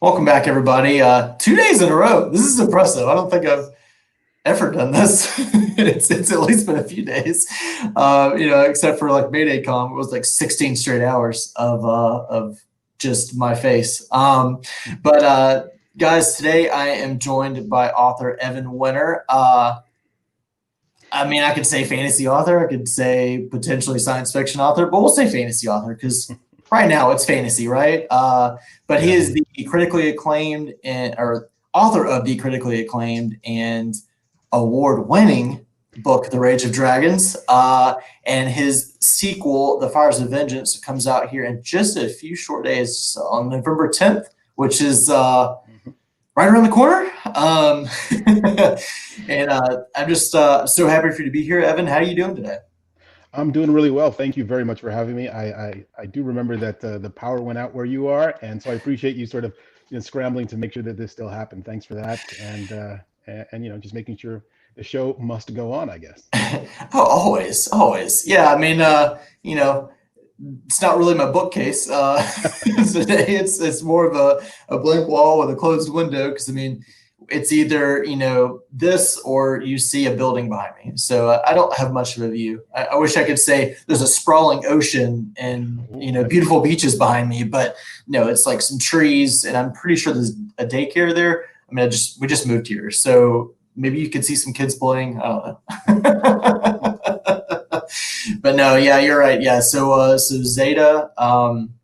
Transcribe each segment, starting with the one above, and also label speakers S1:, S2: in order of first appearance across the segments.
S1: Welcome back, everybody. Uh, two days in a row. This is impressive. I don't think I've ever done this. it's, it's at least been a few days, uh, you know, except for like Mayday Con. It was like 16 straight hours of uh, of just my face. Um, but uh, guys, today I am joined by author Evan Winter. Uh, I mean, I could say fantasy author. I could say potentially science fiction author, but we'll say fantasy author because right now it's fantasy, right? Uh, but he is the critically acclaimed and or author of the critically acclaimed and award-winning book, The Rage of Dragons, uh, and his sequel, The Fires of Vengeance, comes out here in just a few short days on November 10th, which is uh, right around the corner. Um, and uh, I'm just uh, so happy for you to be here, Evan. How are you doing today?
S2: I'm doing really well. Thank you very much for having me. I I, I do remember that uh, the power went out where you are, and so I appreciate you sort of you know, scrambling to make sure that this still happened. Thanks for that, and uh, and, and you know just making sure the show must go on. I guess.
S1: oh, always, always. Yeah, I mean, uh, you know, it's not really my bookcase uh, today. It's it's more of a, a blank wall with a closed window because I mean it's either you know this or you see a building behind me. So uh, I don't have much of a view. I, I, wish I could say there's a sprawling ocean and you know beautiful beaches behind me, but no, it's like some trees, and I'm pretty sure there's a daycare there. I mean, I just we just moved here, so maybe you could see some kids playing. I don't know. but no, yeah, you're right. Yeah, so uh, so Zeta um,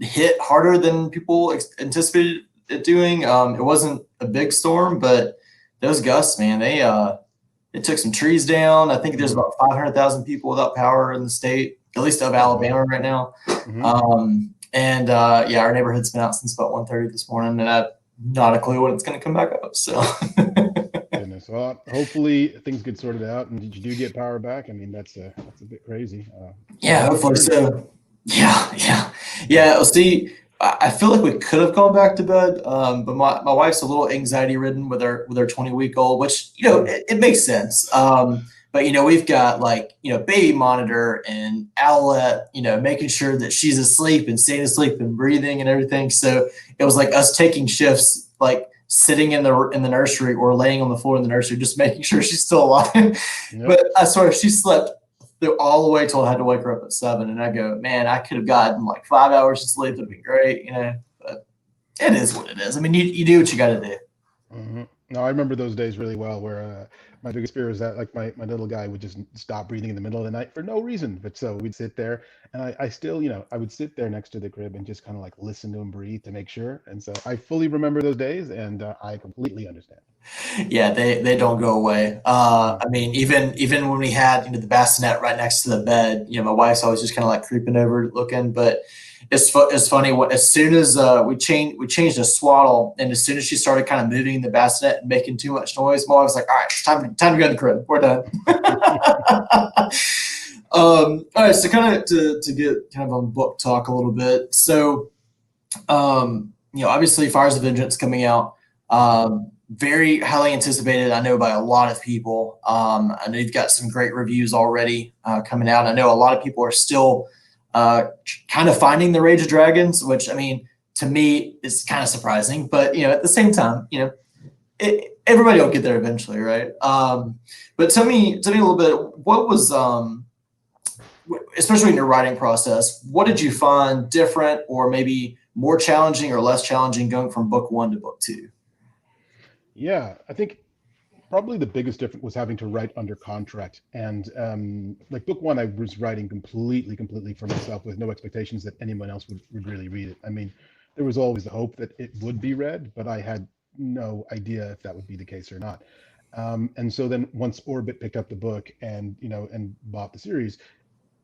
S1: hit harder than people anticipated it doing. Um, it wasn't a big storm, but those gusts, man, they uh, it took some trees down. I think there's about 500,000 people without power in the state, at least of Alabama right now. Mm-hmm. Um, and uh, yeah, our neighborhood's been out since about 1:30 this morning, and I have not a clue when it's going to come back up. So.
S2: Goodness. Well, hopefully things get sorted out, and you do get power back. I mean, that's a that's a bit crazy. Uh,
S1: yeah, hopefully so. Yeah, yeah, yeah. We'll see I feel like we could have gone back to bed, um, but my, my wife's a little anxiety ridden with her with her 20 week old, which you know it, it makes sense. Um, but you know we've got like you know baby monitor and outlet, you know making sure that she's asleep and staying asleep and breathing and everything. So it was like us taking shifts, like sitting in the in the nursery or laying on the floor in the nursery, just making sure she's still alive. Yep. But I swear she slept all the way till I had to wake her up at seven. And I go, man, I could have gotten like five hours of sleep. That'd be great, you know. But it is what it is. I mean, you, you do what you got to do.
S2: Mm-hmm. No, I remember those days really well where uh, my biggest fear was that like my, my little guy would just stop breathing in the middle of the night for no reason. But so we'd sit there and I, I still, you know, I would sit there next to the crib and just kind of like listen to him breathe to make sure. And so I fully remember those days and uh, I completely understand.
S1: Yeah, they, they don't go away. Uh, I mean, even even when we had you know the bassinet right next to the bed, you know, my wife's always just kind of like creeping over looking, but it's fu- it's funny. What as soon as uh, we changed we changed a swaddle, and as soon as she started kind of moving the bassinet and making too much noise, my was like, "All right, it's time to, time to go in the crib. We're done." um, all right, so kind of to to get kind of on book talk a little bit. So, um, you know, obviously, Fires of Vengeance coming out. Um, very highly anticipated. I know by a lot of people. Um, I know you've got some great reviews already uh, coming out. I know a lot of people are still uh, kind of finding the Rage of Dragons, which I mean, to me is kind of surprising. But you know, at the same time, you know, it, everybody will get there eventually, right? Um, but tell me, tell me a little bit. What was, um, especially in your writing process, what did you find different, or maybe more challenging or less challenging going from book one to book two?
S2: Yeah, I think probably the biggest difference was having to write under contract. And um, like book one i was writing completely completely for myself with no expectations that anyone else would, would really read it. I mean there was always the hope that it would be read but i had no idea if that would be the case or not. Um, and so then once orbit picked up the book and you know and bought the series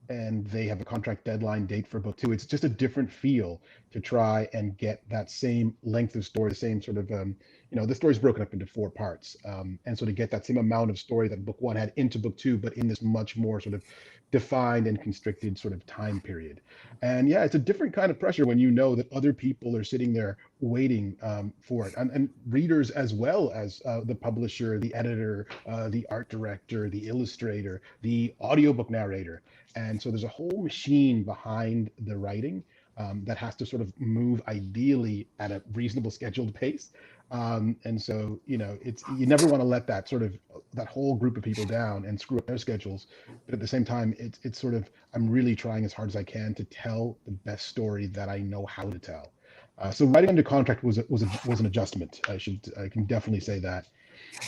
S2: and they have a contract deadline date for book two it's just a different feel to try and get that same length of story the same sort of um, you know the story's broken up into four parts. Um, and so to get that same amount of story that book one had into book two but in this much more sort of defined and constricted sort of time period. And yeah it's a different kind of pressure when you know that other people are sitting there waiting um, for it. And, and, readers as well as uh, the publisher the editor uh, the art director the illustrator the audiobook narrator. And so there's a whole machine behind the writing um, that has to sort of move ideally at a reasonable scheduled pace. Um, and so, you know, it's you never want to let that sort of that whole group of people down and screw up their schedules. But at the same time, it's it's sort of I'm really trying as hard as I can to tell the best story that I know how to tell. Uh, so writing under contract was a, was a, was an adjustment. I should I can definitely say that.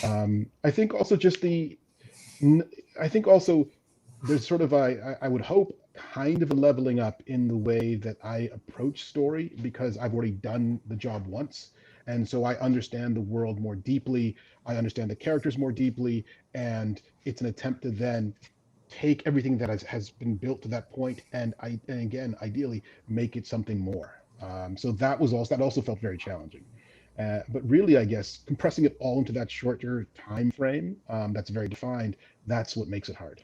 S2: Um, I think also just the I think also there's sort of a I would hope kind of a leveling up in the way that I approach story because I've already done the job once. And so I understand the world more deeply. I understand the characters more deeply. And it's an attempt to then take everything that has, has been built to that point and I and again ideally make it something more. Um, so that was also that also felt very challenging. Uh, but really, I guess compressing it all into that shorter time frame um, that's very defined, that's what makes it hard.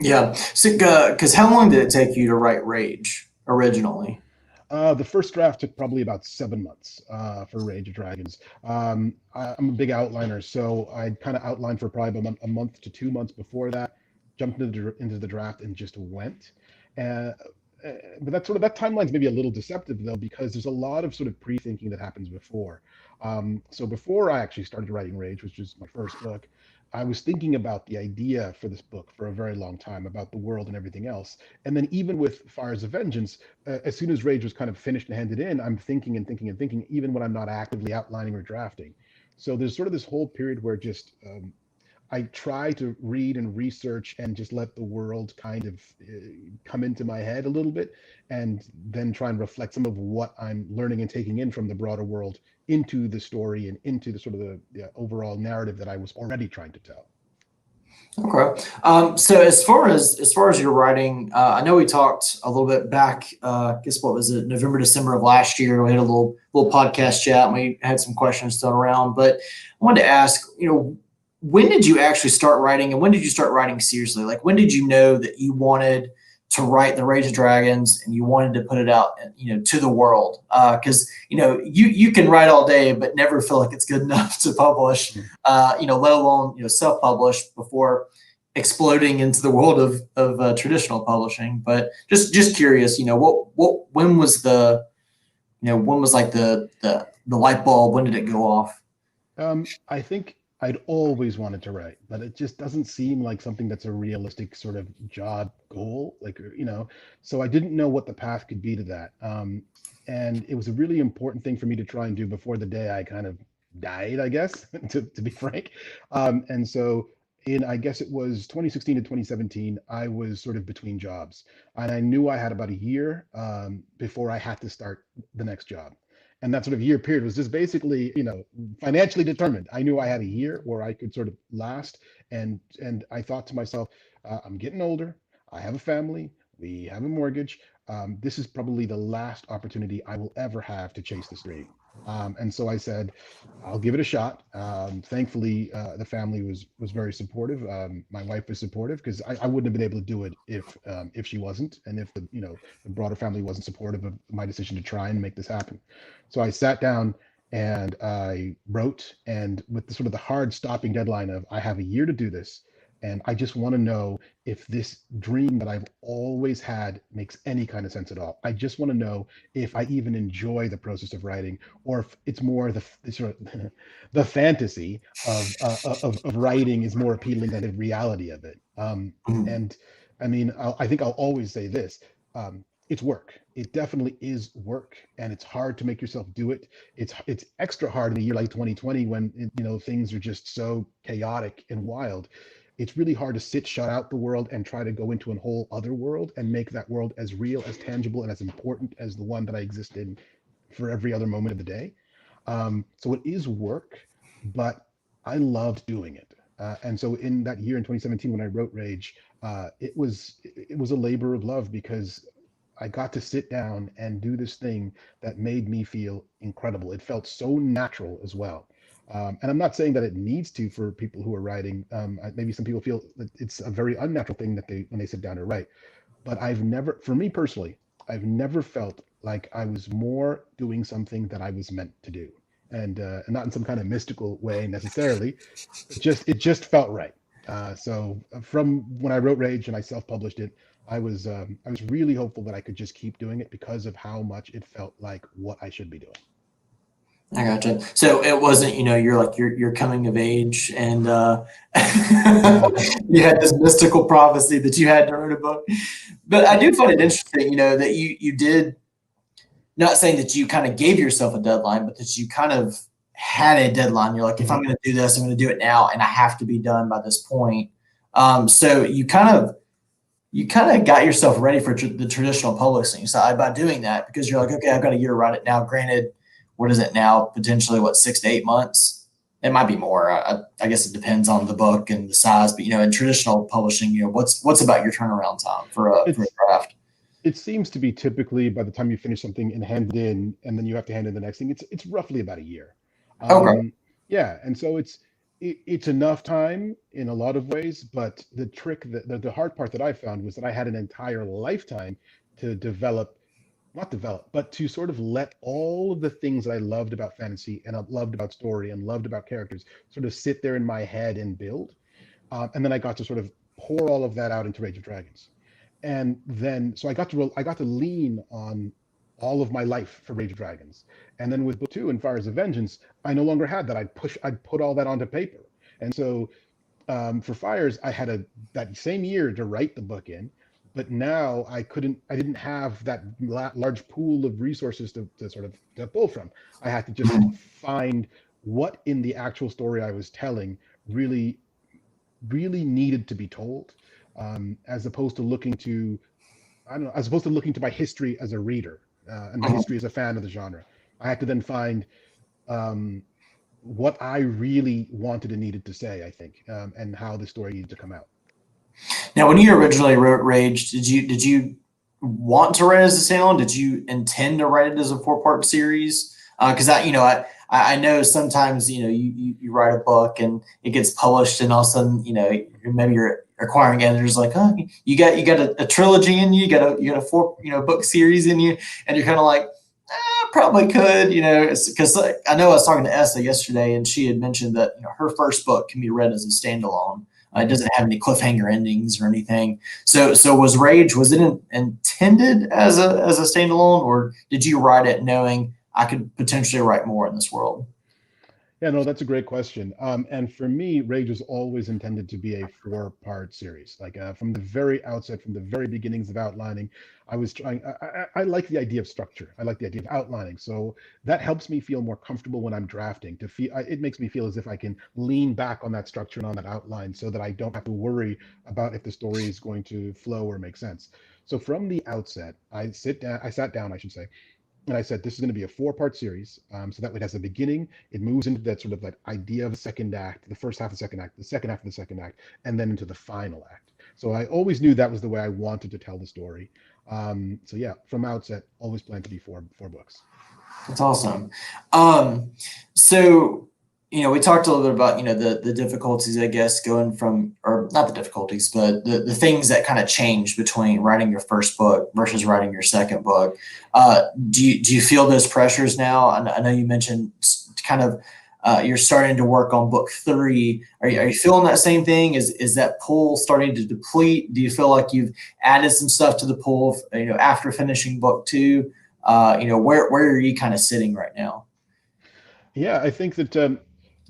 S1: Yeah. So, because uh, how long did it take you to write Rage originally?
S2: Uh, the first draft took probably about seven months uh, for Rage of Dragons. Um, I, am a big outliner, so I kind of outlined for probably a month, a month, to two months before that. Jumped into the, into the draft and just went. Uh, but that sort of that timeline's maybe a little deceptive though because there's a lot of sort of pre-thinking that happens before. Um, so before I actually started writing Rage, which was my first book, I was thinking about the idea for this book for a very long time about the world and everything else. And then even with Fires of Vengeance, uh, as soon as Rage was kind of finished and handed in, I'm thinking and thinking and thinking, even when I'm not actively outlining or drafting. So there's sort of this whole period where just um, I try to read and research and just let the world kind of uh, come into my head a little bit, and then try and reflect some of what I'm learning and taking in from the broader world into the story and into the sort of the, overall narrative that I was already trying to tell.
S1: Okay. Um, so as far as as far as your writing, uh, I know we talked a little bit back. Uh, I guess what was it? November, December of last year. We had a little little podcast chat. and We had some questions thrown around, but I wanted to ask, you know, when did you actually start writing, and when did you start writing seriously? Like, when did you know that you wanted to write the Rage of Dragons and you wanted to put it out, you know, to the world. Because uh, you know, you you can write all day, but never feel like it's good enough to publish. Mm-hmm. Uh, you know, let alone you know self-publish before exploding into the world of of uh, traditional publishing. But just just curious, you know, what what when was the you know when was like the the the light bulb? When did it go off?
S2: Um, I think I'd always wanted to write, but it just doesn't seem like something that's a realistic sort of job goal. Like, you know, so I didn't know what the path could be to that. Um, and it was a really important thing for me to try and do before the day I kind of died, I guess, to, to be frank. Um, and so in, I guess it was 2016 to 2017, I was sort of between jobs. And I knew I had about a year um, before I had to start the next job and that sort of year period was just basically you know financially determined. I knew i had a year where i could sort of last and and i thought to myself uh, i'm getting older. I have a family. We have a mortgage. Um, this is probably the last opportunity i will ever have to chase this dream um, and so I said, I'll give it a shot. Um, thankfully, uh, the family was was very supportive. Um, my wife was supportive because I, I, wouldn't have been able to do it if um, if she wasn't, and if the you know the broader family wasn't supportive of my decision to try and make this happen. So I sat down and I wrote, and with the sort of the hard stopping deadline of I have a year to do this. And I just want to know if this dream that I've always had makes any kind of sense at all. I just want to know if I even enjoy the process of writing, or if it's more the sort of the fantasy of, uh, of of writing is more appealing than the reality of it. Um, mm. And I mean, I'll, i think I'll always say this: um, it's work. It definitely is work, and it's hard to make yourself do it. It's it's extra hard in a year like 2020 when you know things are just so chaotic and wild it's really hard to sit shut out the world and try to go into a whole other world and make that world as real as tangible and as important as the one that i exist in for every other moment of the day. Um, so it is work but i loved doing it. Uh, and so in that year in 2017 when i wrote rage uh, it was it was a labor of love because i got to sit down and do this thing that made me feel incredible. It felt so natural as well um, and I'm not saying that it needs to for people who are writing. Um, maybe some people feel that it's a very unnatural thing that they when they sit down to write. But I've never, for me personally, I've never felt like I was more doing something that I was meant to do, and, uh, and not in some kind of mystical way necessarily. Just it just felt right. Uh, so uh, from when I wrote Rage and I self-published it, I was um, I was really hopeful that I could just keep doing it because of how much it felt like what I should be doing.
S1: I gotcha. So it wasn't, you know, you're like you're you're coming of age, and uh, you had this mystical prophecy that you had to write a book. But I do find it interesting, you know, that you you did. Not saying that you kind of gave yourself a deadline, but that you kind of had a deadline. You're like, if I'm going to do this, I'm going to do it now, and I have to be done by this point. Um, so you kind of you kind of got yourself ready for tr- the traditional publishing side by doing that because you're like, okay, I've got a year to write it now. Granted what is it now? Potentially what six to eight months? It might be more. I, I, guess it depends on the book and the size. But you know, in traditional publishing, you know, what's what's about your turnaround time for a, for a draft?
S2: It seems to be typically by the time you finish something and hand it in, and then you have to hand in the next thing. It's it's roughly about a year.
S1: Um, okay.
S2: Yeah, and so it's it, it's enough time in a lot of ways. But the trick, that the, the hard part that I found was that I had an entire lifetime to develop not develop, but to sort of let all of the things that I loved about fantasy and I loved about story and loved about characters sort of sit there in my head and build. Um, and then I got to sort of pour all of that out into Rage of Dragons. And then, so I got to I got to lean on all of my life for Rage of Dragons. And then with book two and Fires of Vengeance, I no longer had that. I'd push, I'd put all that onto paper. And so um, for Fires, I had a that same year to write the book in but now I couldn't, I didn't have that large pool of resources to, to sort of to pull from. I had to just mm-hmm. find what in the actual story I was telling really, really needed to be told, um, as opposed to looking to, I don't know, as opposed to looking to my history as a reader uh, and my uh-huh. history as a fan of the genre. I had to then find um, what I really wanted and needed to say, I think, um, and how the story needed to come out.
S1: Now, when you originally wrote Rage, did you did you want to write it as a standalone? Did you intend to write it as a four part series? Because uh, I, you know, I I know sometimes you know you, you, you write a book and it gets published, and all of a sudden you know maybe you're acquiring editors like, oh, you got you got a, a trilogy in you, you got a you got a four you know book series in you, and you're kind of like. Eh, probably could, you know, because I know I was talking to Essa yesterday, and she had mentioned that you know her first book can be read as a standalone, uh, it doesn't have any cliffhanger endings or anything. So, so was Rage was it in, intended as a as a standalone, or did you write it knowing I could potentially write more in this world?
S2: Yeah, no, that's a great question. Um, and for me, Rage was always intended to be a four-part series. Like uh, from the very outset, from the very beginnings of outlining, I was trying. I, I, I, like the idea of structure. I like the idea of outlining. So that helps me feel more comfortable when I'm drafting. To feel, it makes me feel as if I can lean back on that structure and on that outline, so that I don't have to worry about if the story is going to flow or make sense. So from the outset, I sit down. I sat down, I should say, and I said this is going to be a four-part series. Um, so that way it has a beginning, it moves into that sort of like idea of a second act, the first half of the second act, the second half of the second act, and then into the final act. So I always knew that was the way I wanted to tell the story. Um, so yeah, from outset, always planned to be four four books.
S1: That's awesome. Um, so you know, we talked a little bit about, you know, the the difficulties, I guess, going from or not the difficulties, but the, the things that kind of change between writing your first book versus writing your second book. Uh, do you do you feel those pressures now? I, I know you mentioned kind of uh, you're starting to work on book three. Are you, are you feeling that same thing? Is is that pool starting to deplete? Do you feel like you've added some stuff to the pool, you know, after finishing book two? Uh, you know, where where are you kind of sitting right now?
S2: Yeah, I think that um,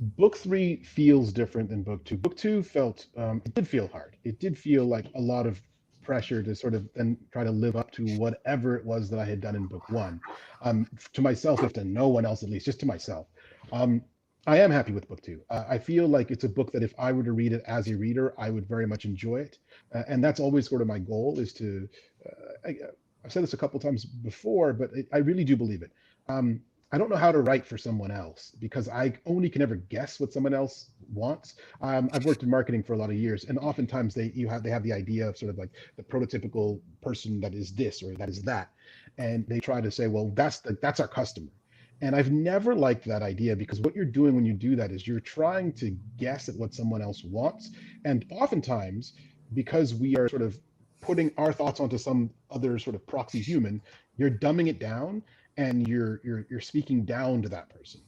S2: book three feels different than book two. Book two felt um, it did feel hard. It did feel like a lot of pressure to sort of then try to live up to whatever it was that I had done in book one. Um, to myself, if to no one else, at least just to myself. Um, I am happy with book two. Uh, I feel like it's a book that if I were to read it as a reader, I would very much enjoy it, uh, and that's always sort of my goal. Is to, uh, I, have said this a couple times before, but it, I really do believe it. Um, I don't know how to write for someone else because I only can ever guess what someone else wants. Um, I've worked in marketing for a lot of years, and oftentimes they you have they have the idea of sort of like the prototypical person that is this or that is that, and they try to say, well, that's the that's our customer. And I've never liked that idea because what you're doing when you do that is you're trying to guess at what someone else wants. And oftentimes, because we are sort of putting our thoughts onto some other sort of proxy human, you're dumbing it down and you're you're you're speaking down to that person.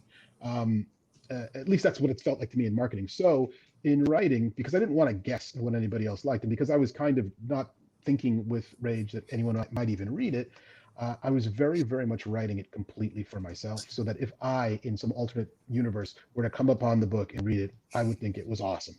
S2: Um, uh, at least that's what it felt like to me in marketing. So in writing, because I didn't want to guess what anybody else liked, and because I was kind of not thinking with Rage that anyone might, even read it, uh, I was very, very much writing it completely for myself, so that if I, in some alternate universe, were to come upon the book and read it, I would think it was awesome.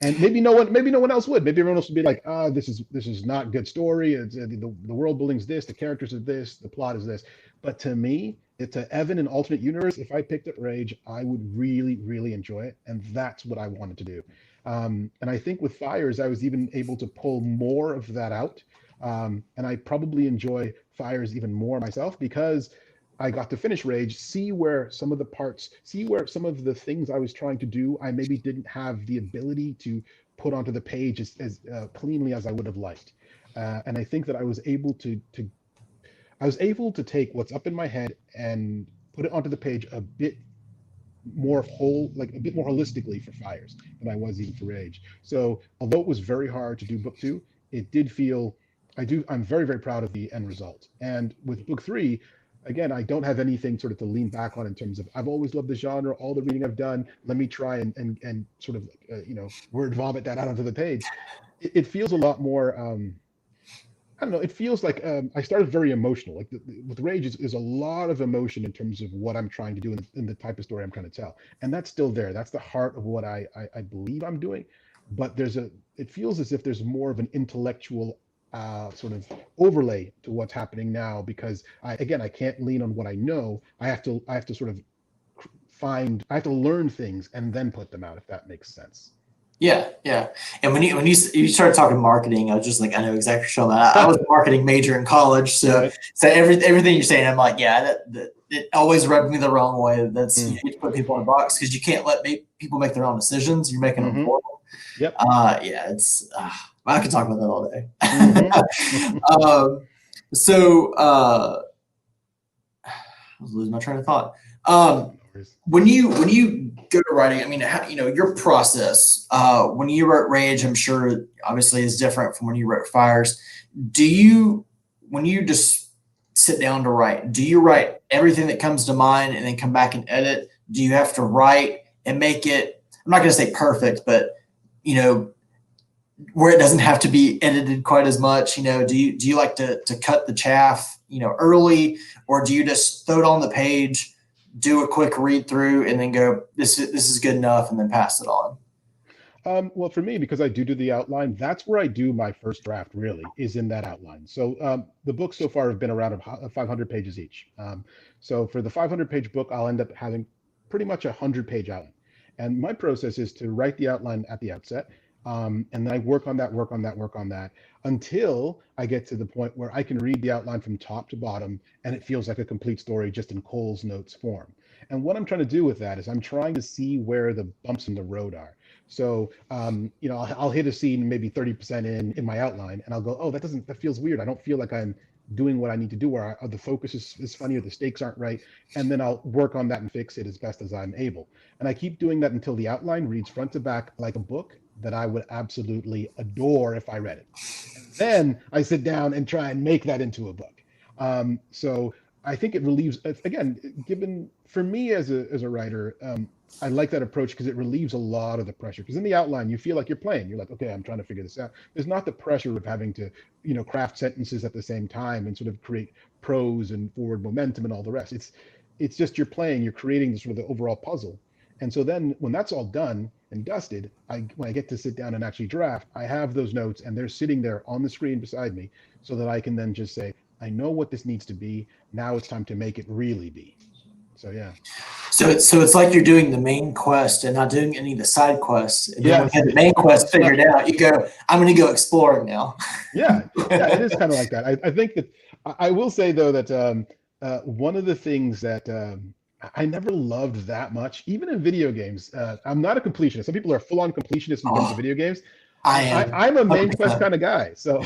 S2: And maybe no one, maybe no one else would. Maybe everyone else would be like, "Ah, this is this is not good story. It's, uh, the, the world building's this, the characters are this, the plot is this." But to me, it's a Evan in alternate universe. If I picked up Rage, I would really, really enjoy it, and that's what I wanted to do. Um, and I think with Fires, I was even able to pull more of that out. Um, and I probably enjoy Fires even more myself because I got to finish Rage, see where some of the parts, see where some of the things I was trying to do, I maybe didn't have the ability to put onto the page as, as uh, cleanly as I would have liked. Uh, and I think that I was able to to I was able to take what's up in my head and put it onto the page a bit more whole, like a bit more holistically for Fires than I was even for Rage. So although it was very hard to do book two, it did feel I do I'm very very proud of the end result. And with book three, again, I don't have anything sort of to lean back on in terms of I've always loved the genre, all the reading I've done. Let me try and and and sort of uh, you know word vomit that out onto the page. It, it feels a lot more. Um, I don't know. It feels like um, I started very emotional. Like the, the, with Rage, is, is a lot of emotion in terms of what I'm trying to do and the, type of story I'm trying to tell, and that's still there. That's the heart of what I, I I believe I'm doing. But there's a. It feels as if there's more of an intellectual uh, sort of overlay to what's happening now because I again I can't lean on what I know. I have to I have to sort of find I have to learn things and then put them out if that makes sense.
S1: Yeah, yeah. And when you when you you started talking marketing, I was just like, I know exactly what I, I was a marketing major in college, so right. so every everything you're saying, I'm like, yeah, that, that it always rubbed me the wrong way. That's mm. you put people in a box because you can't let people make their own decisions. You're making mm-hmm. them them. Yep. Uh, yeah, it's. Uh, I could talk about that all day. Mm-hmm. um, so uh, I was losing my train of thought. Um, when you when you go to writing, I mean, how, you know, your process uh, when you wrote Rage, I'm sure obviously is different from when you wrote Fires. Do you when you just sit down to write, do you write everything that comes to mind and then come back and edit? Do you have to write and make it? I'm not going to say perfect, but you know, where it doesn't have to be edited quite as much you know do you do you like to to cut the chaff you know early? Or do you just throw it on the page do a quick read through and then go this is this is good enough and then pass it on?
S2: Um, well for me because i do do the outline that's where i do my first draft really is in that outline. So um, the books so far have been around 500 pages each. Um, so for the 500 page book i'll end up having pretty much a 100 page outline and my process is to write the outline at the outset um, and then I work on that, work on that, work on that until I get to the point where I can read the outline from top to bottom and it feels like a complete story just in Coles Notes form. And what I'm trying to do with that is I'm trying to see where the bumps in the road are. So, um, you know, I'll, I'll, hit a scene maybe 30% in in my outline, and I'll go, oh, that doesn't, that feels weird. I don't feel like I'm doing what I need to do, or, I, or the focus is, is funny, or the stakes aren't right. And then I'll work on that and fix it as best as I'm able. And I keep doing that until the outline reads front to back like a book that I would absolutely adore if I read it. And then I sit down and try and make that into a book. Um, so I think it relieves, again, given for me as a, as a writer, um, I like that approach because it relieves a lot of the pressure. Because in the outline, you feel like you're playing. You're like, okay, I'm trying to figure this out. There's not the pressure of having to, you know, craft sentences at the same time and sort of create prose and forward momentum and all the rest. It's, it's just you're playing. You're creating the sort of the overall puzzle. And so then when that's all done and dusted, I when I get to sit down and actually draft, I have those notes and they're sitting there on the screen beside me so that I can then just say, I know what this needs to be. Now it's time to make it really be. So yeah.
S1: So it's so it's like you're doing the main quest and not doing any of the side quests. And yeah. Then the main quest figured out, you go, I'm gonna go exploring now.
S2: yeah. Yeah, it is kind of like that. I, I think that I will say though that um, uh, one of the things that um, I never loved that much, even in video games. Uh, I'm not a completionist. Some people are full on completionists in oh, terms of video games. I am. I, am a main quest kind of guy. So,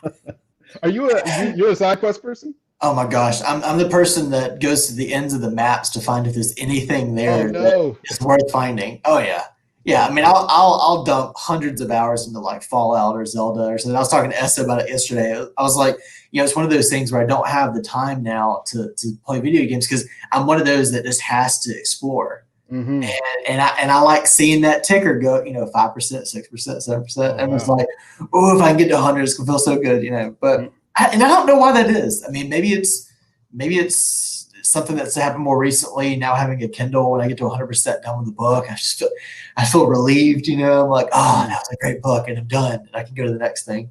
S2: are you a you're a side quest person?
S1: Oh my gosh, I'm I'm the person that goes to the ends of the maps to find if there's anything there oh, no. that is worth finding. Oh yeah, yeah. I mean, I'll I'll I'll dump hundreds of hours into like Fallout or Zelda or something. I was talking to Essa about it yesterday. I was like, you know, it's one of those things where I don't have the time now to, to play video games because I'm one of those that just has to explore. Mm-hmm. And, and, I and I like seeing that ticker go, you know, five percent, six percent, seven percent. Oh, and it's like, oh, if I can get to hundred, it's gonna feel so good, you know. But mm-hmm. And I don't know why that is. I mean, maybe it's maybe it's something that's happened more recently. Now having a Kindle, when I get to 100 percent done with the book, I just feel I feel relieved. You know, I'm like, oh, that was a great book, and I'm done, and I can go to the next thing.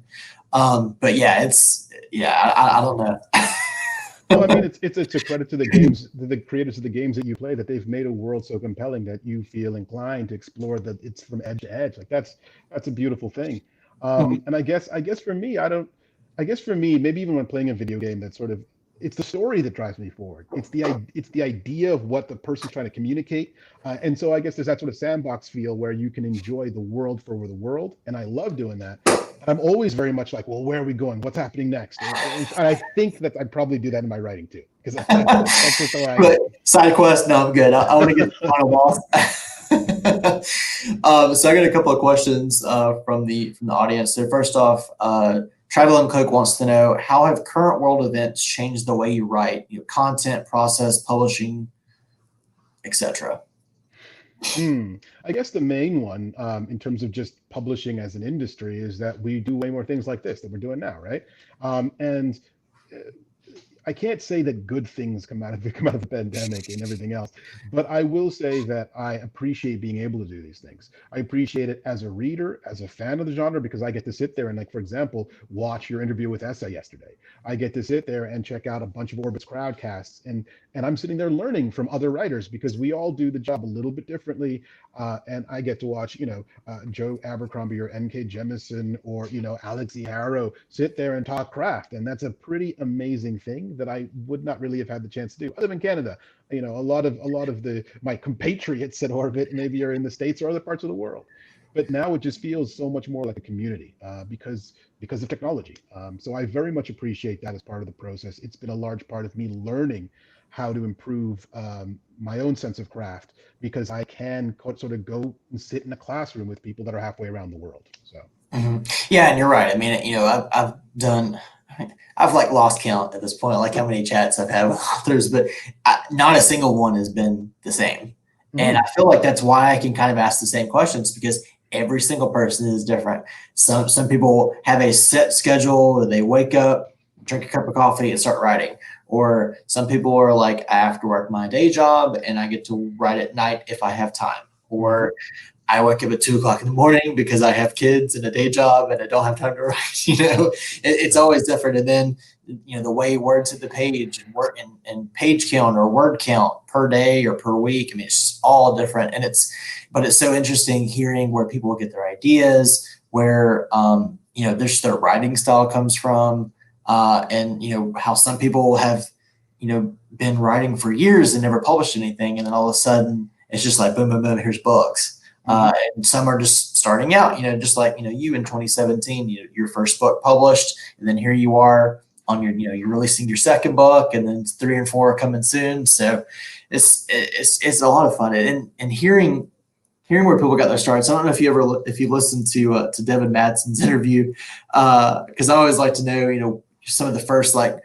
S1: Um, but yeah, it's yeah, I, I don't know.
S2: well, I mean, it's, it's it's a credit to the games, to the creators of the games that you play, that they've made a world so compelling that you feel inclined to explore that it's from edge to edge. Like that's that's a beautiful thing. Um, mm-hmm. and I guess I guess for me, I don't. I guess for me, maybe even when playing a video game, that sort of it's the story that drives me forward. It's the it's the idea of what the person's trying to communicate, uh, and so I guess there's that sort of sandbox feel where you can enjoy the world for the world, and I love doing that. I'm always very much like, well, where are we going? What's happening next? And, and I think that I'd probably do that in my writing too, because that's, that's,
S1: just the way. Side quest, no, I'm good. I, I want to get on a wall. um, so I got a couple of questions uh, from the from the audience. So first off, uh, Travel and Coke wants to know how have current world events changed the way you write, your content, process, publishing, etc.
S2: Hmm. I guess the main one, um, in terms of just publishing as an industry, is that we do way more things like this that we're doing now, right? Um, and uh, I can't say that good things come out of come out of the pandemic and everything else, but I will say that I appreciate being able to do these things. I appreciate it as a reader, as a fan of the genre, because I get to sit there and, like, for example, watch your interview with Essa yesterday. I get to sit there and check out a bunch of Orbit's crowdcasts, and and I'm sitting there learning from other writers because we all do the job a little bit differently. Uh, and I get to watch, you know, uh, Joe Abercrombie or N.K. Jemisin or you know Alix. Harrow sit there and talk craft, and that's a pretty amazing thing that I would not really have had the chance to do. Other than Canada, you know, a lot of a lot of the my compatriots at Orbit maybe are in the states or other parts of the world, but now it just feels so much more like a community uh, because because of technology. Um, so I very much appreciate that as part of the process. It's been a large part of me learning how to improve um, my own sense of craft because I can sort of go and sit in a classroom with people that are halfway around the world. So.
S1: Mm-hmm. Yeah, and you're right. I mean, you know, I've, I've done I've like lost count at this point, like how many chats I've had with authors, but I, not a single one has been the same. Mm-hmm. And I feel like that's why I can kind of ask the same questions because every single person is different. Some some people have a set schedule where they wake up, drink a cup of coffee, and start writing. Or some people are like, I have to work my day job and I get to write at night if I have time. Or I wake up at two o'clock in the morning because I have kids and a day job and I don't have time to write. You know, it, it's always different. And then, you know, the way words hit the page and work and, and page count or word count per day or per week. I mean, it's all different. And it's, but it's so interesting hearing where people get their ideas, where, um, you know, their, their writing style comes from, uh, and, you know, how some people have, you know, been writing for years and never published anything. And then all of a sudden it's just like, boom, boom, boom, here's books uh, and some are just starting out, you know, just like, you know, you in 2017, you your first book published, and then here you are on your, you know, you're releasing your second book and then three and four are coming soon. So it's, it's, it's a lot of fun and, and hearing, hearing where people got their starts. I don't know if you ever, if you listened to, uh, to Devin Madson's interview, uh, cause I always like to know, you know, some of the first, like,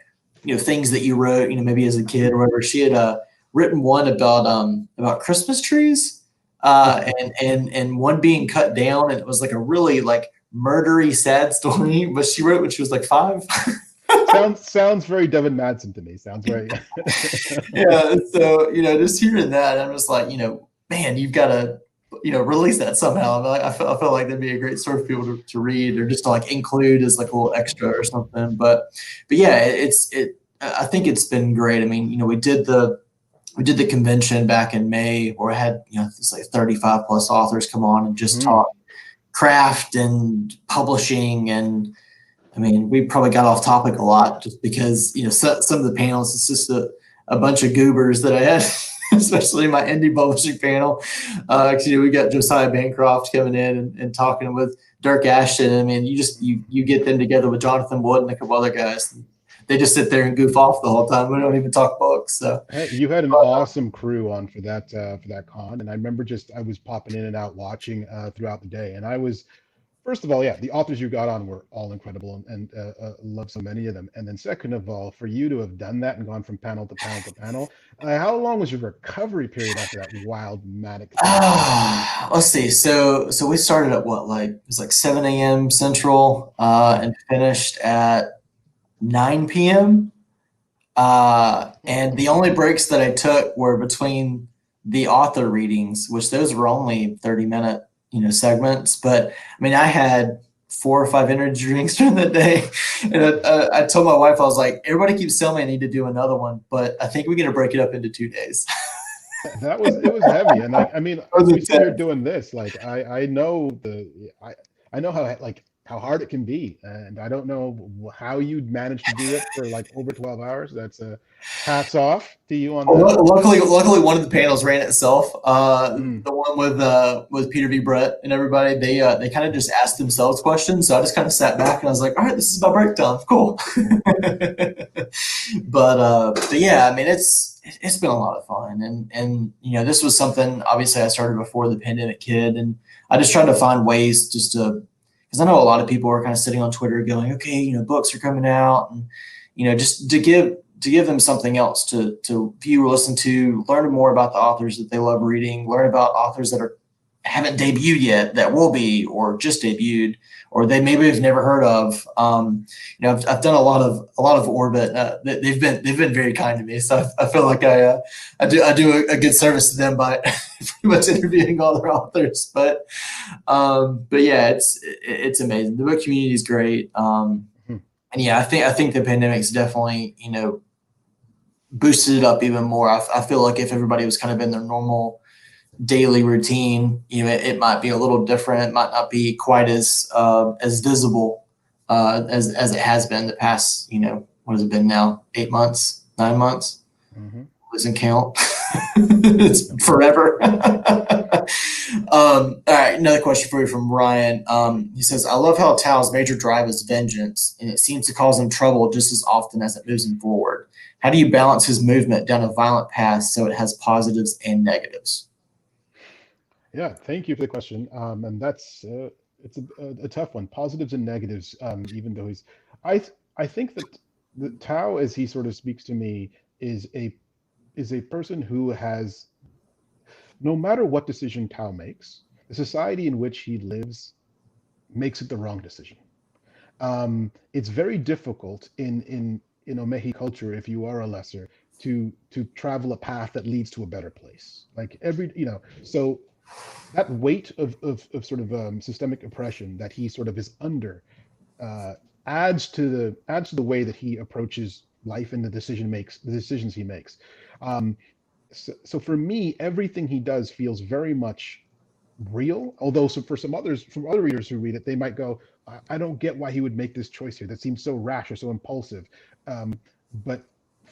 S1: you know, things that you wrote, you know, maybe as a kid or whatever. She had, uh, written one about, um, about Christmas trees uh, and and and one being cut down, and it was like a really like murdery, sad story. But she wrote when she was like five.
S2: sounds sounds very Devin Madson to me. Sounds very
S1: yeah. So you know, just hearing that, I'm just like, you know, man, you've got to you know release that somehow. I, I, feel, I feel like that'd be a great story for people to, to read or just to like include as like a little extra or something. But but yeah, it, it's it. I think it's been great. I mean, you know, we did the we did the convention back in May where I had, you know, it's like 35 plus authors come on and just mm-hmm. talk craft and publishing. And I mean, we probably got off topic a lot just because, you know, so, some of the panels, it's just a, a bunch of goobers that I had, especially my indie publishing panel. Uh, you know, we got Josiah Bancroft coming in and, and talking with Dyrk Ashton. I mean, you just, you, you get them together with Jonathan Wood and a couple other guys they just sit there and goof off the whole time. We don't even talk books. So
S2: hey, you had an but, awesome crew on for that uh, for that con, and I remember just I was popping in and out watching uh, throughout the day, and I was first of all, yeah, the authors you got on were all incredible and, and uh, uh, love so many of them. And then second of all, for you to have done that and gone from panel to panel to panel, uh, how long was your recovery period after that wild manic?
S1: Ah, let's see. So so we started at what like it was like 7 a.m. Central uh, and finished at 9 p.m. Uh, and the only breaks that I took were between the author readings, which those were only 30 minute you know segments. But I mean, I had four or five energy drinks during the day, and I, uh, I told my wife I was like, everybody keeps telling me I need to do another one, but I think we're gonna break it up into two days.
S2: that was it was heavy, and I, I mean, we started doing this. Like I I know the I I know how like how hard it can be. And I don't know how you'd manage to do it for like over 12 hours. That's a hats off to you on that.
S1: Luckily, luckily one of the panels ran itself. Uh, mm. The one with uh, with Peter V. Brett and everybody, they uh, they kind of just asked themselves questions. So I just kind of sat back and I was like, all right, this is my breakdown. Cool. but uh, but yeah, I mean, it's it's been a lot of fun, and and you know, this was something. Obviously, I started before the pandemic kid, and I just tried to find ways just to because I know a lot of people are kind of sitting on Twitter going, okay, you know, books are coming out, and you know, just to give to give them something else to to view or listen to, learn more about the authors that they love reading, learn about authors that are haven't debuted yet that will be or just debuted or they maybe have never heard of. Um, you know I've, I've, done a lot of a lot of orbit uh, they've been they've been very kind to me so i, I feel like i uh, i do i do a, a, good service to them by pretty much interviewing all their authors but um, but yeah it's it's amazing. The book community is great um, mm-hmm. and yeah i think i think the pandemic's definitely you know boosted it up even more. I, I feel like if everybody was kind of in their normal daily routine, you know, it, it, might be a little different. It might not be quite as uh, as visible uh, as as it has been the past. You know, what has it been now? Eight months, nine months. Mm-hmm. Losing count. it's forever. um, all right, another question for you from Ryan. Um, he says, "I love how Tau's major drive is vengeance, and it seems to cause him trouble just as often as it moves him forward. How do you balance his movement down a violent path so it has positives and negatives?"
S2: Yeah, thank you for the question. Um, and that's uh, it's a, a, tough one. Positives and negatives. Um, even though he's, I I think that the Tau, as he sort of speaks to me, is a is a person who has, no matter what decision Tau makes, the society in which he lives makes it the wrong decision. Um, it's very difficult in in in Omehi culture if you are a lesser to to travel a path that leads to a better place. Like every you know, so that weight of, of, of sort of um, systemic oppression that he sort of is under uh, adds to the adds to the way that he approaches life and the decision makes the decisions he makes. Um, so, so for me, everything he does feels very much real. Although, so for some others, from other readers who read it, they might go, I, I don't get why he would make this choice here. That seems so rash or so impulsive." Um, but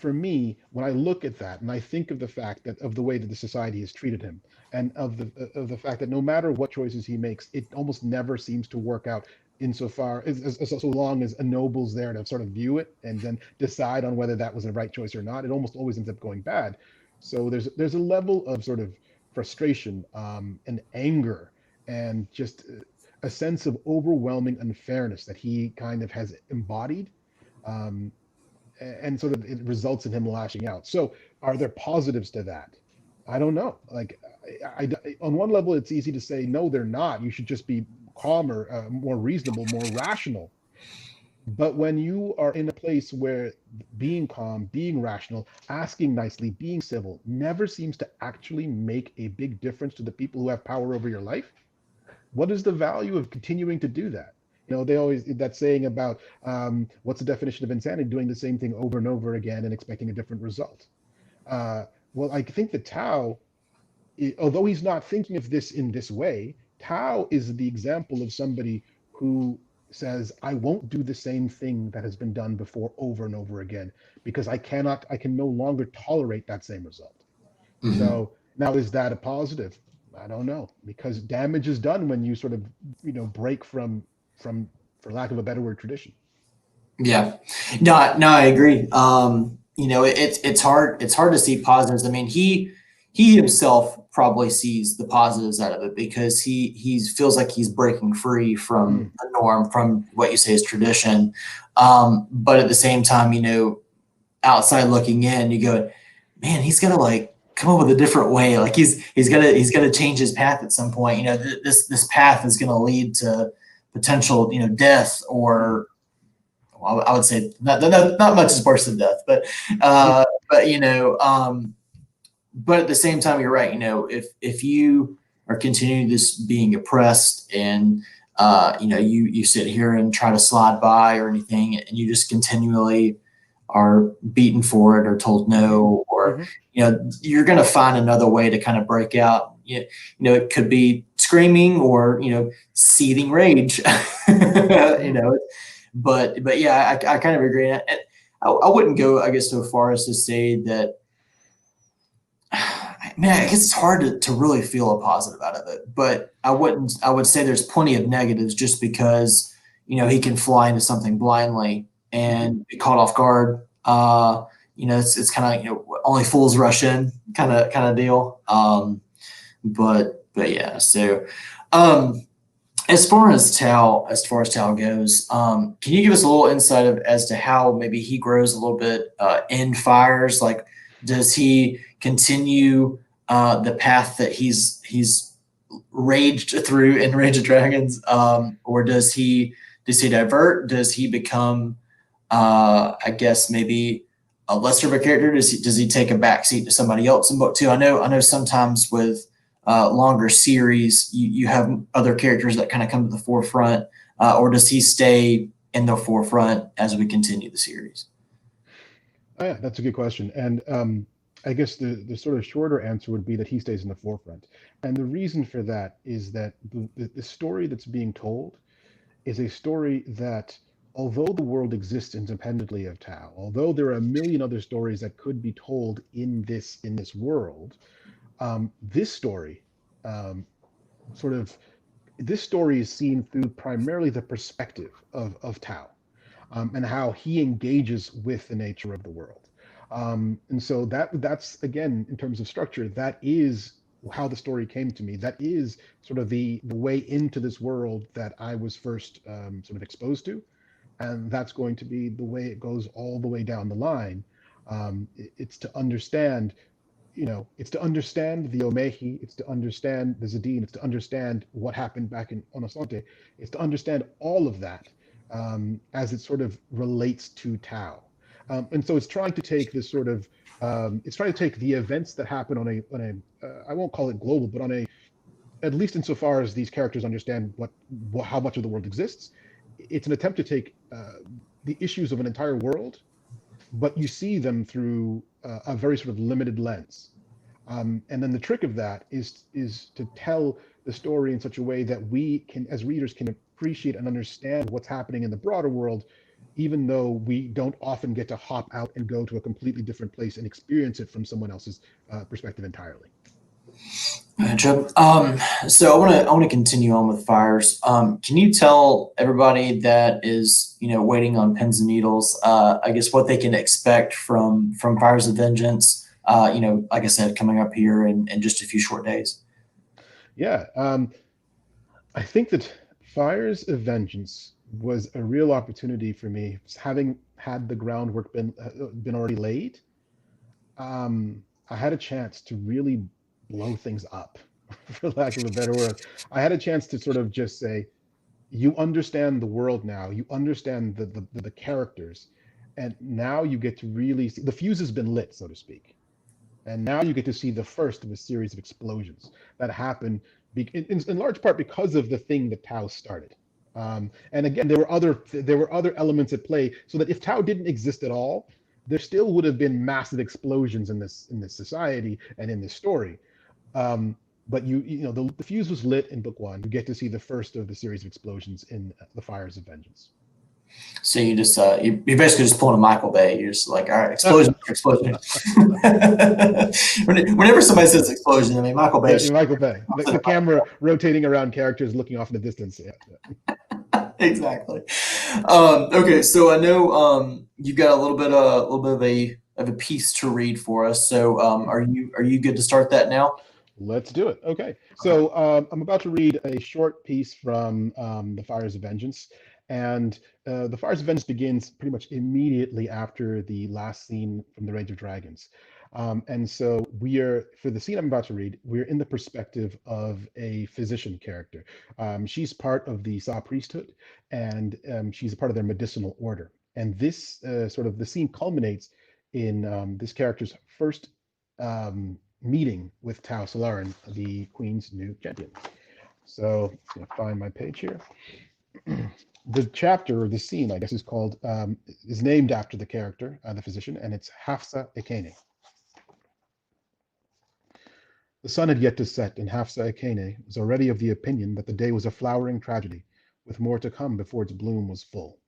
S2: for me, when I look at that and I think of the fact that of the way that the society has treated him, and of the of the fact that no matter what choices he makes, it almost never seems to work out insofar as, as, as so long as a noble's there to sort of view it and then decide on whether that was the right choice or not. It almost always ends up going bad. So there's there's a level of sort of frustration um, and anger and just a sense of overwhelming unfairness that he kind of has embodied. Um, and sort of it results in him lashing out. So, are there positives to that? I don't know. Like, I, I, on one level, it's easy to say no, they're not. You should just be calmer, uh, more reasonable, more rational. But when you are in a place where being calm, being rational, asking nicely, being civil never seems to actually make a big difference to the people who have power over your life, what is the value of continuing to do that? You know, they always that saying about um, what's the definition of insanity? Doing the same thing over and over again and expecting a different result. Uh, well, I think the Tau, although he's not thinking of this in this way, Tau is the example of somebody who says, I won't do the same thing that has been done before over and over again because I cannot, I can no longer tolerate that same result. Mm-hmm. So now is that a positive? I don't know because damage is done when you sort of, you know, break from from for lack of a better word tradition
S1: yeah no no i agree um you know it, it's it's hard it's hard to see positives i mean he he himself probably sees the positives out of it because he he feels like he's breaking free from
S2: Mm.
S1: the norm, from what you say is tradition. Um, but at the same time, you know, outside looking in, you go, man, he's gonna like come up with a different way. Like he's he's gonna he's gonna change his path at some point. You know, th- this this path is gonna lead to potential, you know, death or well, I would say not not, not much is worse than death, but uh, but you know, um, but at the same time, you're right. You know, if if you are continuing this being oppressed and uh, you know you you sit here and try to slide by or anything, and you just continually are beaten for it or told no or
S2: Mhm.
S1: you know you're going to find another way to kind of break out you, you know it could be screaming or you know seething rage. You know but but yeah i, I kind of agree. And I, I wouldn't go i guess so far as to say that man i guess it's hard to, to really feel a positive out of it but i wouldn't i would say there's plenty of negatives just because you know he can fly into something blindly and be caught off guard. Uh you know it's, it's kind of you know only fools rush in kind of kind of deal. Um but but yeah so um as far as Tau, as far as Tau goes, um, can you give us a little insight of as to how maybe he grows a little bit uh, in fires? Like, does he continue uh, the path that he's he's raged through in Rage of Dragons, um, or does he does he divert? Does he become, uh, I guess maybe a lesser of a character? Does he does he take a backseat to somebody else in book two? I know I know sometimes with uh, longer series, you, you have other characters that kind of come to the forefront, uh, or does he stay in the forefront as we continue the series?
S2: Oh, yeah, that's a good question. And um, I guess the, the sort of shorter answer would be that he stays in the forefront. And the reason for that is that the, the, story that's being told is a story that, although the world exists independently of Tau, although there are a million other stories that could be told in this in this world, um, this story um, sort of this story is seen through primarily the perspective of, of Tau um, and how he engages with the nature of the world. Um, and so that that's again in terms of structure, that is how the story came to me. That is sort of the the way into this world that I was first um, sort of exposed to, and that's going to be the way it goes all the way down the line. Um, it- it's to understand you know, it's to understand the Omehi, it's to understand the Xiddeen, it's to understand what happened back in Onosante, it's to understand all of that um, as it sort of relates to Tau. Um, and so it's trying to take this sort of, um, it's trying to take the events that happen on a, on a, uh, I won't call it global, but on a, at least insofar as these characters understand what, what how much of the world exists, it's an attempt to take uh, the issues of an entire world but you see them through uh, a very sort of limited lens. Um, and then the trick of that is is to tell the story in such a way that we can, as readers, can appreciate and understand what's happening in the broader world, even though we don't often get to hop out and go to a completely different place and experience it from someone else's uh, perspective entirely.
S1: Gotcha. Um, so I want to I want to continue on with fires. Um, can you tell everybody that is you know waiting on pins and needles, uh, I guess what they can expect from from Fires of Vengeance? Uh, you know, like I said, coming up here in, in just a few short days.
S2: Yeah, um, I think that Fires of Vengeance was a real opportunity for me, having had the groundwork been uh, been already laid. Um, I had a chance to really blow things up, for lack of a better word. I had a chance to sort of just say, you understand the world now, you understand the the, the characters, and now you get to really see the fuse has been lit, so to speak. And now you get to see the first of a series of explosions that happen be, in, in, large part because of the thing that Tau started. Um, and again, there were other there were other elements at play, so that if Tau didn't exist at all, there still would have been massive explosions in this in this society and in this story. Um, but you you know the, the fuse was lit in book one. You get to see the first of the series of explosions in the Fires of Vengeance.
S1: So you just uh, you, you're basically just pulling a Michael Bay. You're just like, all right, explosion, explosion. Whenever somebody says explosion, I mean Michael Bay.
S2: Yeah, Michael Bay, the, the camera rotating around characters, looking off in the distance. Yeah, yeah.
S1: exactly. Um, okay, so I know um, you've got a little bit, uh, a little bit of a of a piece to read for us. So um, are you are you good to start that now?
S2: Let's do it. Okay. So um, I'm about to read a short piece from um, The Fires of Vengeance. And uh, The Fires of Vengeance begins pretty much immediately after the last scene from The Rage of Dragons. Um, and so we are, for the scene I'm about to read, we're in the perspective of a physician character. Um, she's part of the Sa priesthood, and um, she's a part of their medicinal order. And this uh, sort of the scene culminates in um, this character's first um, meeting with Tau Solarin, the Queen's new champion. So find my page here. the chapter or the scene, I guess, is called um, is named after the character, uh, the physician, and it's Hafsa Ekene. The sun had yet to set, and Hafsa Ekene was already of the opinion that the day was a flowering tragedy, with more to come before its bloom was full.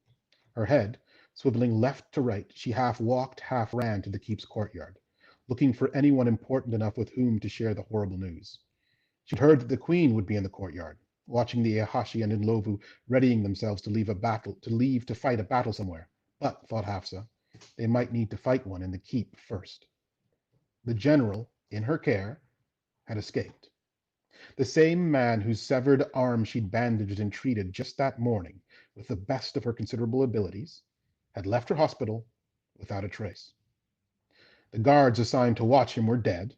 S2: Her head, swiveling left to right, she half walked, half ran to the keep's courtyard, looking for anyone important enough with whom to share the horrible news. She'd heard that the queen would be in the courtyard, watching the Ihashe and Indlovu readying themselves to leave a battle to leave to fight a battle somewhere. But, thought Hafsa, they might need to fight one in the keep first. The general, in her care, had escaped. The same man whose severed arm she'd bandaged and treated just that morning with the best of her considerable abilities had left her hospital without a trace. The guards assigned to watch him were dead,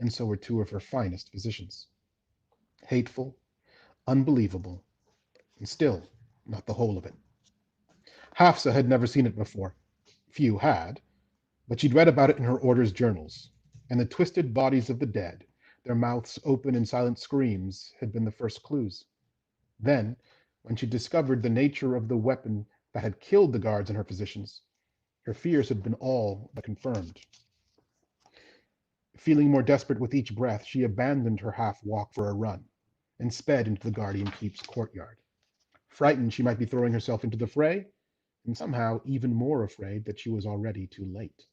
S2: and so were two of her finest physicians. Hateful, unbelievable, and still not the whole of it. Hafsa had never seen it before. Few had, but she'd read about it in her order's journals, and the twisted bodies of the dead their mouths open in silent screams, had been the first clues. Then, when she discovered the nature of the weapon that had killed the guards and her physicians, her fears had been all but confirmed. Feeling more desperate with each breath, she abandoned her half walk for a run and sped into the guardian keep's courtyard. Frightened she might be throwing herself into the fray, and somehow even more afraid that she was already too late.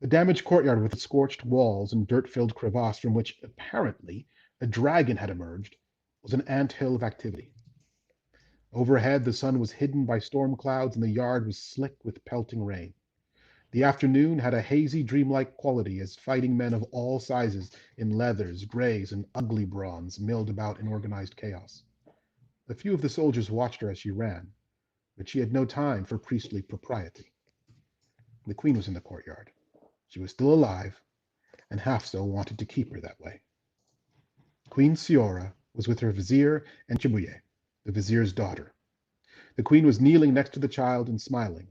S2: The damaged courtyard with its scorched walls and dirt-filled crevasse from which, apparently, a dragon had emerged, was an ant hill of activity. Overhead, the sun was hidden by storm clouds, and the yard was slick with pelting rain. The afternoon had a hazy, dreamlike quality as fighting men of all sizes, in leathers, grays, and ugly bronze, milled about in organized chaos. A few of the soldiers watched her as she ran, but she had no time for priestly propriety. The queen was in the courtyard. She was still alive, and Hafsa wanted to keep her that way. Queen Tsiora was with her vizier and Chibuye, the vizier's daughter. The queen was kneeling next to the child and smiling.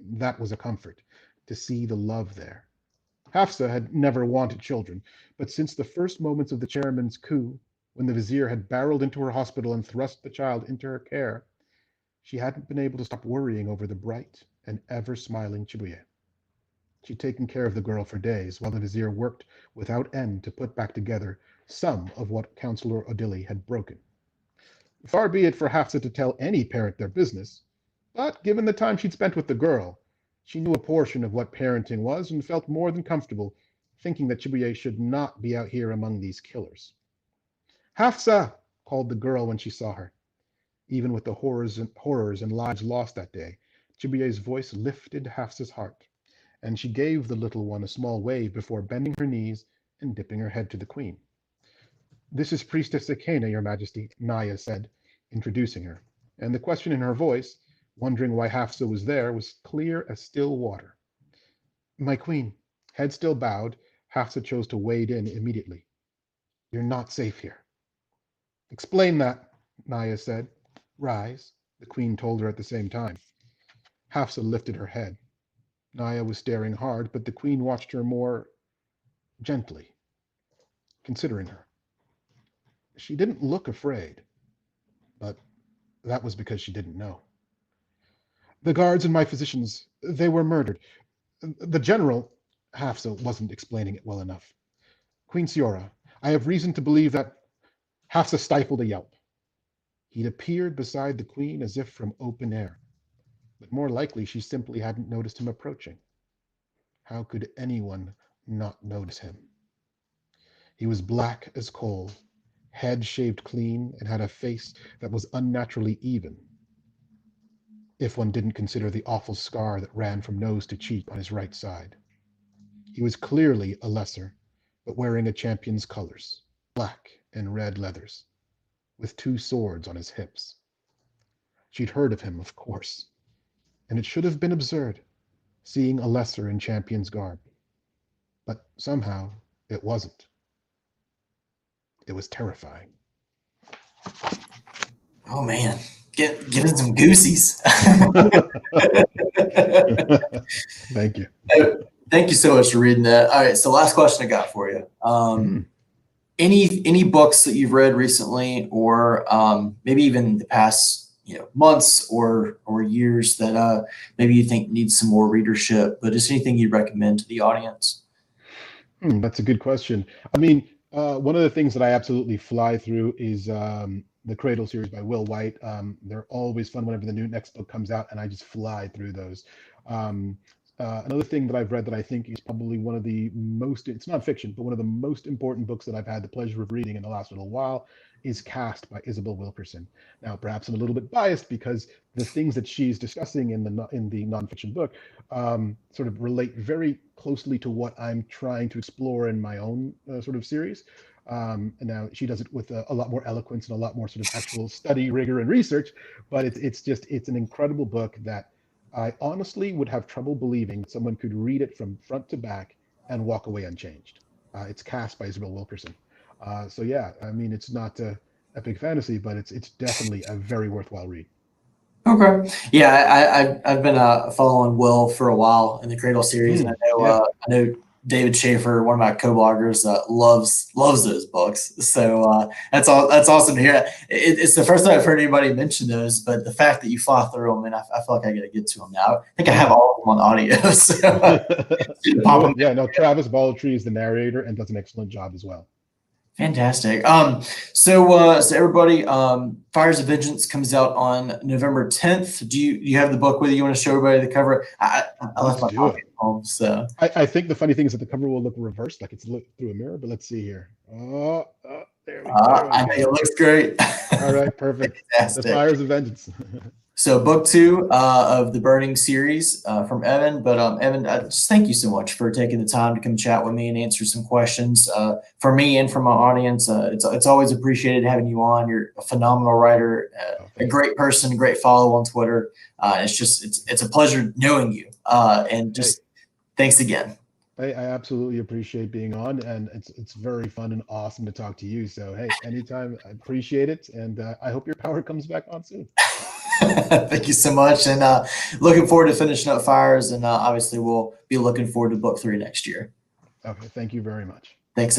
S2: That was a comfort, to see the love there. Hafsa had never wanted children, but since the first moments of the chairman's coup, when the vizier had barreled into her hospital and thrust the child into her care, she hadn't been able to stop worrying over the bright and ever smiling Chibuye. She'd taken care of the girl for days, while the vizier worked without end to put back together some of what Councillor Odili had broken. Far be it for Hafsa to tell any parent their business, but given the time she'd spent with the girl, she knew a portion of what parenting was and felt more than comfortable thinking that Chibuye should not be out here among these killers. Hafsa, called the girl when she saw her. Even with the horrors and, horrors and lives lost that day, Chibuye's voice lifted Hafsa's heart and she gave the little one a small wave before bending her knees and dipping her head to the queen. This is Priestess Ekene, your majesty, Nyah said, introducing her, and the question in her voice, wondering why Hafsa was there, was clear as still water. My queen, head still bowed, Hafsa chose to wade in immediately. You're not safe here. Explain that, Nyah said. Rise, the queen told her at the same time. Hafsa lifted her head. Nyah was staring hard, but the queen watched her more gently, considering her. She didn't look afraid, but that was because she didn't know. The guards and my physicians, they were murdered. The general, Hafsa wasn't explaining it well enough. Queen Tsiora, I have reason to believe that Hafsa stifled a yelp. He'd appeared beside the queen as if from open air but more likely she simply hadn't noticed him approaching. How could anyone not notice him? He was black as coal, head shaved clean, and had a face that was unnaturally even, if one didn't consider the awful scar that ran from nose to cheek on his right side. He was clearly a lesser, but wearing a champion's colors, black and red leathers, with two swords on his hips. She'd heard of him, of course, and it should have been absurd, seeing a lesser in champion's garb. But somehow it wasn't. It was terrifying.
S1: Oh man, get some goosies.
S2: Thank you.
S1: Thank you so much for reading that. All right, so last question I got for you. Um, any any books that you've read recently, or um, maybe even the past you know months or or years that uh, maybe you think needs some more readership, but is anything you'd recommend to the audience?
S2: Hmm, that's a good question. I mean, uh, one of the things that I absolutely fly through is um, the Cradle series by Will Wight. Um, they're always fun whenever the new next book comes out, and I just fly through those. Um, uh, another thing that I've read that I think is probably one of the most, it's not fiction, but one of the most important books that I've had the pleasure of reading in the last little while is Caste by Isabel Wilkerson. Now, perhaps I'm a little bit biased because the things that she's discussing in the in the nonfiction book um, sort of relate very closely to what I'm trying to explore in my own uh, sort of series. Um, and now she does it with a, a, lot more eloquence and a lot more sort of actual study, rigor, and research. But it's it's just it's an incredible book that I honestly would have trouble believing someone could read it from front to back and walk away unchanged. Uh, it's Caste by Isabel Wilkerson. Uh, so yeah, I mean, it's not a epic fantasy, but it's it's definitely a very worthwhile read.
S1: Okay. Yeah, I, I I've been uh, following Will for a while in the Cradle series, mm, and I know yeah. uh, I know David Schaefer, one of my co-bloggers, uh, loves loves those books. So uh, that's all. That's awesome to hear. It, it's the first time I've heard anybody mention those, but the fact that you fought through them, and I, I feel like I got to get to them now. I think I have all of them on audio.
S2: So yeah, no. Travis Baldree is the narrator and does an excellent job as well.
S1: Fantastic. Um, so, uh, so everybody, um, Fires of Vengeance comes out on November 10th. Do you do you have the book with you? You want to show everybody the cover? I, I left my copy at home, so
S2: I, I, think the funny thing is that the cover will look reversed, like it's looked through a mirror. But let's see here. Oh, oh there we go. Uh,
S1: I think it looks great.
S2: All right, perfect. The Fires of Vengeance.
S1: So book two uh, of the Burning series uh, from Evan. But um, Evan, uh, just thank you so much for taking the time to come chat with me and answer some questions uh, for me and for my audience. Uh, it's it's always appreciated having you on. You're a phenomenal writer, uh, a great person, a great follow on Twitter. it's just it's it's a pleasure knowing you. and just hey. thanks again.
S2: I, I, absolutely appreciate being on, and it's it's very fun and awesome to talk to you. So hey, anytime, I appreciate it, and I hope your power comes back on soon.
S1: Thank you so much. And uh, looking forward to finishing up Fires. And uh, obviously, we'll be looking forward to book three next year.
S2: Okay. Thank you very much.
S1: Thanks,